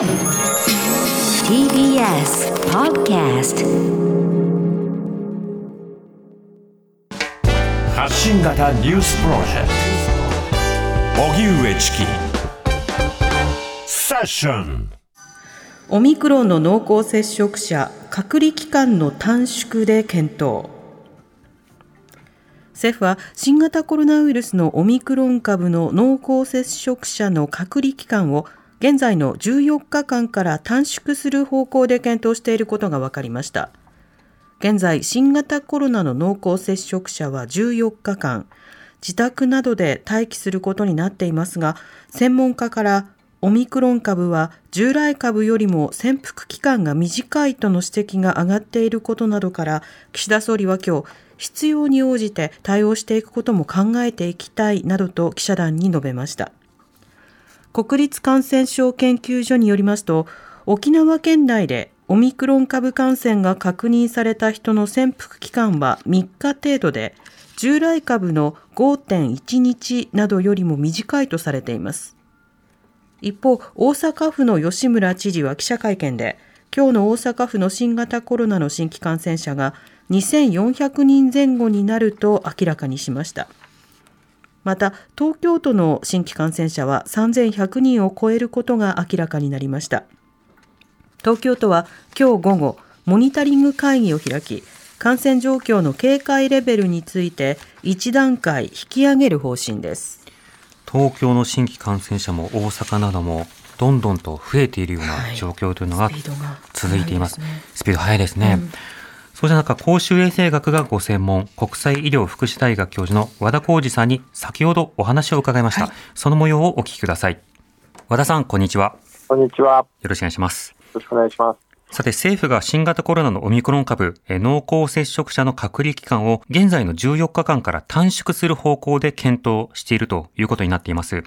TBS Podcast 発信型ニュースプロジェクト。荻上チキ。セッション。オミクロンの濃厚接触者隔離期間の短縮で検討。政府は新型コロナウイルスのオミクロン株の濃厚接触者の隔離期間を現在の14日間から短縮する方向で検討していることが分かりました。現在新型コロナの濃厚接触者は14日間。自宅などで待機することになっていますが専門家からオミクロン株は従来株よりも潜伏期間が短いとの指摘が上がっていることなどから岸田総理は今日必要に応じて対応していくことも考えていきたいなどと記者団に述べました。国立感染症研究所によりますと沖縄県内でオミクロン株感染が確認された人の潜伏期間は3日程度で従来株の5.1日などよりも短いとされています。一方大阪府の吉村知事は記者会見で今日の大阪府の新型コロナの新規感染者が2400人前後になると明らかにしました。また東京都の新規感染者は3100人を超えることが明らかになりました。東京都は今日午後モニタリング会議を開き感染状況の警戒レベルについて一段階引き上げる方針です。東京の新規感染者も大阪などもどんどんと増えているような状況というのが続いています。はい、スピード速いですね。うんそうした中、公衆衛生学がご専門、国際医療福祉大学教授の和田浩二さんに先ほどお話を伺いました。はい、その模様をお聞きください。和田さん、こんにちは。こんにちは。よろしくお願いします。よろしくお願いします。さて、政府が新型コロナのオミクロン株、濃厚接触者の隔離期間を現在の14日間から短縮する方向で検討しているということになっています。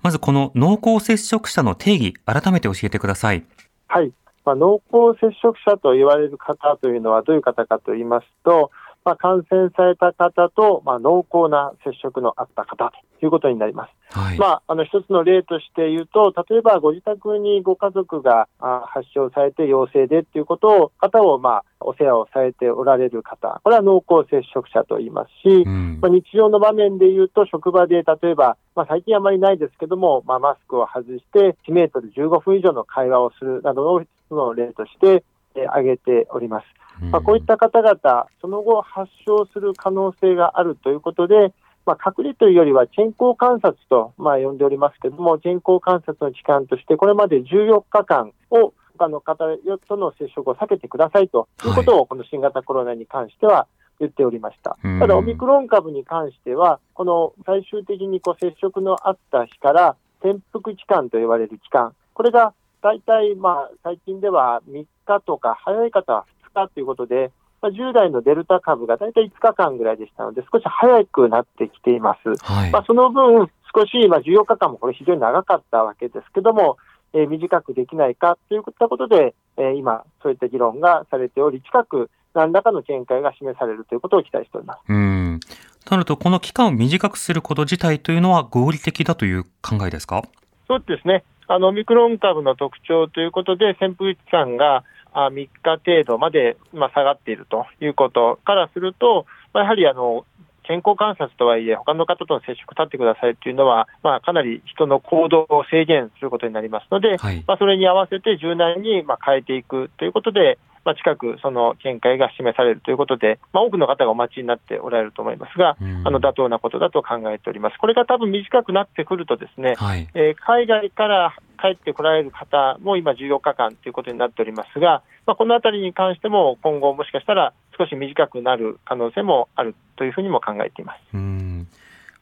まずこの濃厚接触者の定義、改めて教えてください。はい。まあ、濃厚接触者と言われる方というのはどういう方かと言いますと、まあ、感染された方と、まあ、濃厚な接触のあった方ということになります。はい、まあ、あの一つの例として言うと、例えばご自宅にご家族が発症されて陽性でということを、方をまあお世話をされておられる方、これは濃厚接触者と言いますし、うん、まあ、日常の場面で言うと、職場で例えば、まあ、最近あまりないですけども、まあ、マスクを外して1メートル15分以上の会話をするなどのの例として挙げております。まあ、こういった方々、その後発症する可能性があるということで、まあ、隔離というよりは健康観察と、まあ、呼んでおりますけれども、健康観察の期間として、これまで14日間を他の方との接触を避けてくださいということを、この新型コロナに関しては言っておりました。ただ、オミクロン株に関しては、この最終的にこう接触のあった日から潜伏期間と言われる期間、これが大体、まあ、最近では3日とか、早い方は2日ということで、まあ、従来のデルタ株が大体5日間ぐらいでしたので、少し早くなってきています。はい、まあ、その分、少し、まあ、14日間もこれ非常に長かったわけですけども、えー、短くできないかといったことで、えー、今、そういった議論がされており、近く何らかの見解が示されるということを期待しております。うんとなると、この期間を短くすること自体というのは合理的だという考えですか？そうですね。あの、オミクロン株の特徴ということで、潜伏期間が3日程度まで、まあ、下がっているということからすると、まあ、やはりあの健康観察とはいえ、他の方との接触立ってくださいというのは、まあ、かなり人の行動を制限することになりますので、はい、まあ、それに合わせて柔軟にまあ変えていくということで、まあ、近くその見解が示されるということで、まあ、多くの方がお待ちになっておられると思いますが、あの妥当なことだと考えております。これが多分短くなってくるとですね、はい、えー、海外から帰ってこられる方も今14日間ということになっておりますが、まあ、このあたりに関しても今後もしかしたら少し短くなる可能性もあるというふうにも考えています。うん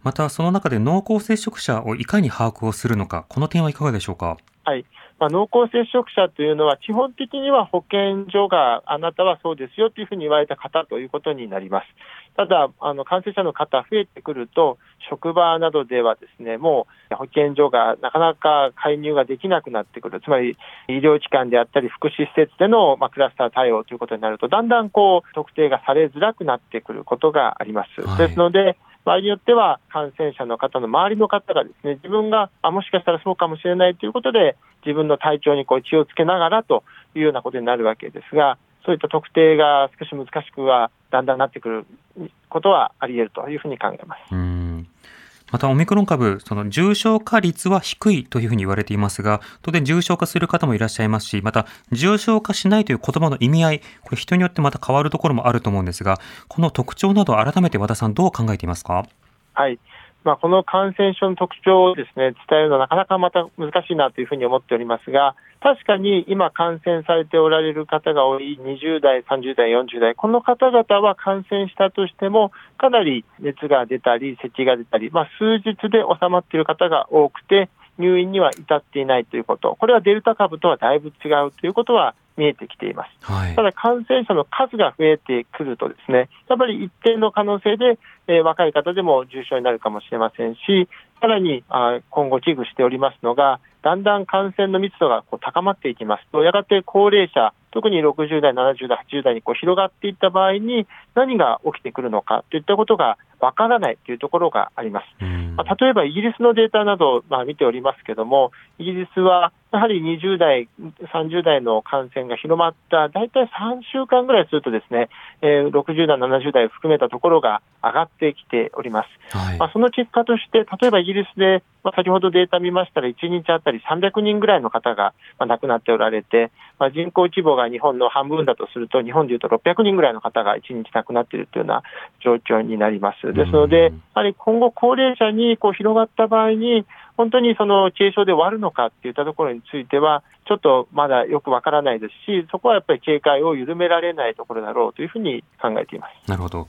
また、その中で濃厚接触者をいかに把握をするのか、この点はいかがでしょうか？はい。まあ、濃厚接触者というのは、基本的には保健所があなたはそうですよというふうに言われた方ということになります。ただ、あの感染者の方増えてくると、職場などではですね、もう保健所がなかなか介入ができなくなってくる、つまり医療機関であったり、福祉施設での、まあ、クラスター対応ということになると、だんだんこう特定がされづらくなってくることがあります。はい、ですので、場合によっては感染者の方の周りの方がですね自分があもしかしたらそうかもしれないということで自分の体調にこう気をつけながらというようなことになるわけですが、そういった特定が少し難しくはだんだんなってくることはあり得るというふうに考えます。またオミクロン株、その重症化率は低いというふうに言われていますが、当然重症化する方もいらっしゃいますし、また重症化しないという言葉の意味合い、これ人によってまた変わるところもあると思うんですが、この特徴など改めて和田さんどう考えていますか？はい。まあ、この感染症の特徴をですね、伝えるのはなかなかまた難しいなというふうに思っておりますが、確かに今感染されておられる方が多い20代、30代、40代、この方々は感染したとしても、かなり熱が出たり、咳が出たり、まあ、数日で収まっている方が多くて、入院には至っていないということ、これはデルタ株とはだいぶ違うということは見えてきています。はい、ただ、感染者の数が増えてくると、ですねやっぱり一定の可能性で、えー、若い方でも重症になるかもしれませんし、さらにあ今後危惧しておりますのが、だんだん感染の密度がこう高まっていきますと、やがて高齢者、特に60代、70代、80代にこう広がっていった場合に、何が起きてくるのかといったことがわからないというところがあります。まあ、例えばイギリスのデータなど、まあ、見ておりますけれども、イギリスはやはり20代、30代の感染が広まった、大体3週間ぐらいすると、ですね、えー、60代、70代を含めたところが上がってきております。はい、まあ、その結果として、例えばイギリスで、まあ、先ほどデータ見ましたら、1日あたり300人ぐらいの方が、まあ、亡くなっておられて、まあ、人口規模が日本の半分だとすると、日本でいうと600人ぐらいの方が1日亡くなっているというような状況になります。ですので、やはり今後、高齢者にこう広がった場合に、本当にその軽症で終わるのかっていったところについては、ちょっとまだよくわからないですし、そこはやっぱり警戒を緩められないところだろうというふうに考えています。なるほど。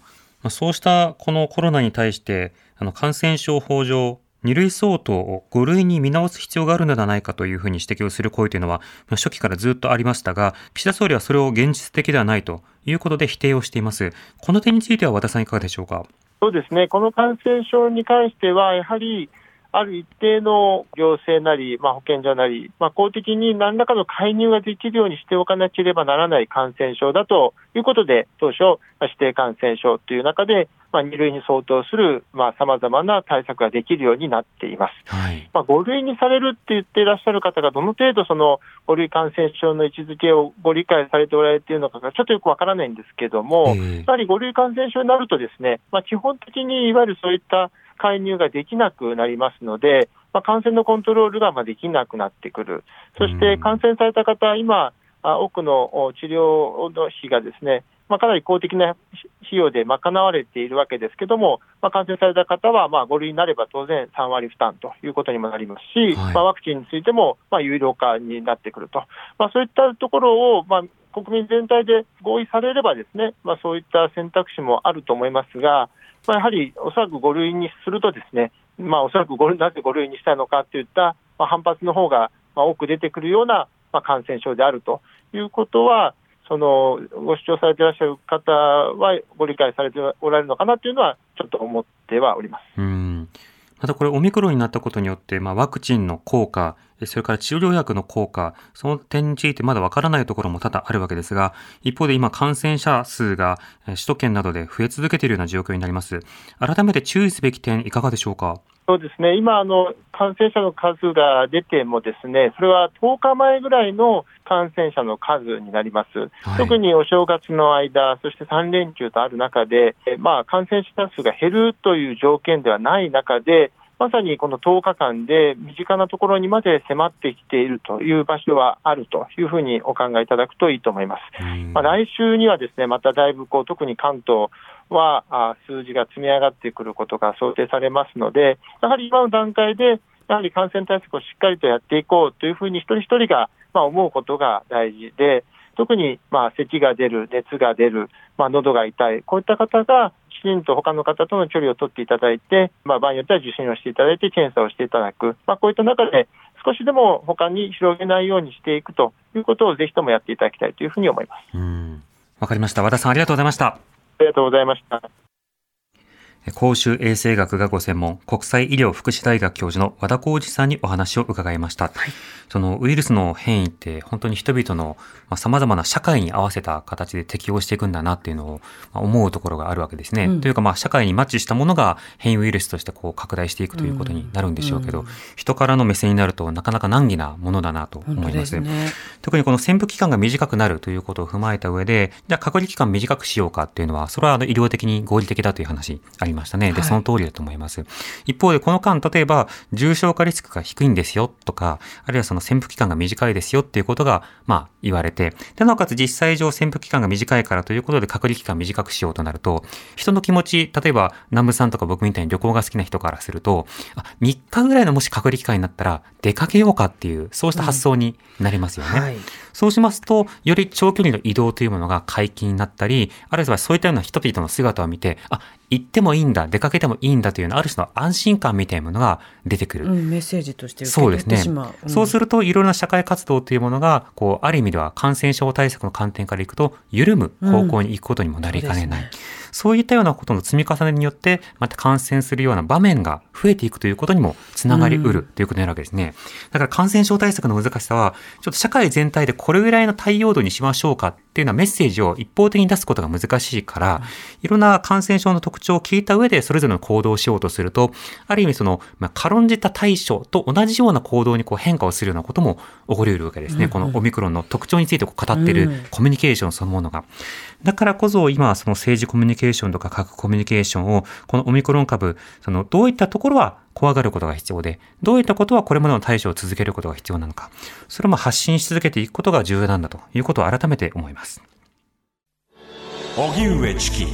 そうしたこのコロナに対して、あの感染症法上、2類相当を5類に見直す必要があるのではないかというふうに指摘をする声というのは、初期からずっとありましたが、岸田総理はそれを現実的ではないということで否定をしています。この点については和田さんいかがでしょうか？そうですね。この感染症に関しては、やはりある一定の行政なり、まあ、保健所なり、まあ、公的に何らかの介入ができるようにしておかなければならない感染症だということで、当初、指定感染症という中で、まあ、2類に相当するさまざ、まな対策ができるようになっています。はい、まあ、5類にされるって言っていらっしゃる方が、どの程度その5類感染症の位置づけをご理解されておられているのかがちょっとよくわからないんですけれども、やはり5類感染症になるとですね、まあ、基本的にいわゆるそういった介入ができなくなりますので、まあ、感染のコントロールがまあできなくなってくる、そして感染された方、今、多くの治療の費がですね、まあ、かなり公的な費用で賄われているわけですけれども、まあ、感染された方はまあ5類になれば当然3割負担ということにもなりますし、はい、まあ、ワクチンについてもまあ有料化になってくると、まあ、そういったところをまあ国民全体で合意されれば、ですね、まあ、そういった選択肢もあると思いますが、まあ、やはりおそらく5類にすると、ですね、まあ、おそらくなぜ5類にしたのかといった、まあ、反発の方が多く出てくるような、まあ、感染症であるということは、そのご主張されていらっしゃる方はご理解されておられるのかなというのは、ちょっと思ってはおります。うんまたこれオミクロンになったことによって、まあ、ワクチンの効果、それから治療薬の効果、その点についてまだわからないところも多々あるわけですが、一方で今感染者数が首都圏などで増え続けているような状況になります。改めて注意すべき点いかがでしょうか？そうですね、今あの、感染者の数が出ても、ですねそれは10日前ぐらいの感染者の数になります、はい、特にお正月の間、そして3連休とある中で、まあ、感染者数が減るという条件ではない中で、まさにこの10日間で身近なところにまで迫ってきているという場所はあるというふうにお考えいただくといいと思います。まあ、来週にはですねまただいぶこう特に関東は数字が積み上がってくることが想定されますので、やはり今の段階でやはり感染対策をしっかりとやっていこうというふうに一人一人が思うことが大事で、特にまあ咳が出る、熱が出る、まあ喉が痛い、こういった方がきちんと他の方との距離を取っていただいて、まあ、場合によっては受診をしていただいて、検査をしていただく、まあ、こういった中で、少しでも他に広げないようにしていくということをぜひともやっていただきたいというふうに思います。わかりました。和田さんありがとうございました。ありがとうございました。公衆衛生学がご専門、国際医療福祉大学教授の和田浩二さんにお話を伺いました。はい、そのウイルスの変異って本当に人々の様々な社会に合わせた形で適応していくんだなっていうのを思うところがあるわけですね。うん、というかまあ社会にマッチしたものが変異ウイルスとしてこう拡大していくということになるんでしょうけど、うんうん、人からの目線になるとなかなか難儀なものだなと思います。ね、特にこの潜伏期間が短くなるということを踏まえた上で、じゃあ隔離期間短くしようかっていうのは、それはあの医療的に合理的だという話ありましたね。で、その通りだと思います。一方でこの間、例えば重症化リスクが低いんですよとか、あるいはその潜伏期間が短いですよっていうことが、まあ言われて、で、なおかつ実際上潜伏期間が短いからということで隔離期間短くしようとなると、人の気持ち、例えば南部さんとか僕みたいに旅行が好きな人からすると、あ、3日ぐらいのもし隔離期間になったら出かけようかっていう、そうした発想になりますよね。うんはい、そうしますと、より長距離の移動というものが解禁になったり、あるいはそういったような人々の姿を見て、あ、行ってもいいんだ、出かけてもいいんだというような、ある種の安心感みたいなものが出てくる。うん、メッセージとしてそうですね、うん、そうすると、いろいろな社会活動というものが、こう、ある意味では感染症対策の観点からいくと、緩む方向に行くことにもなりかねない。うんそういったようなことの積み重ねによって、また感染するような場面が増えていくということにもつながりうるということになるわけですね。だから感染症対策の難しさは、ちょっと社会全体でこれぐらいの対応度にしましょうかっていうようなメッセージを一方的に出すことが難しいから、いろんな感染症の特徴を聞いた上でそれぞれの行動をしようとすると、ある意味その、まあ、軽んじた対処と同じような行動にこう変化をするようなことも起こり得るわけですね。このオミクロンの特徴についてこう語っているコミュニケーションそのものが。だからこそ今その政治コミュニケーションとか核コミュニケーションをこのオミクロン株、そのどういったところは怖がることが必要で、どういったことはこれまでの対処を続けることが必要なのか、それも発信し続けていくことが重要なんだということを改めて思います。荻上チキ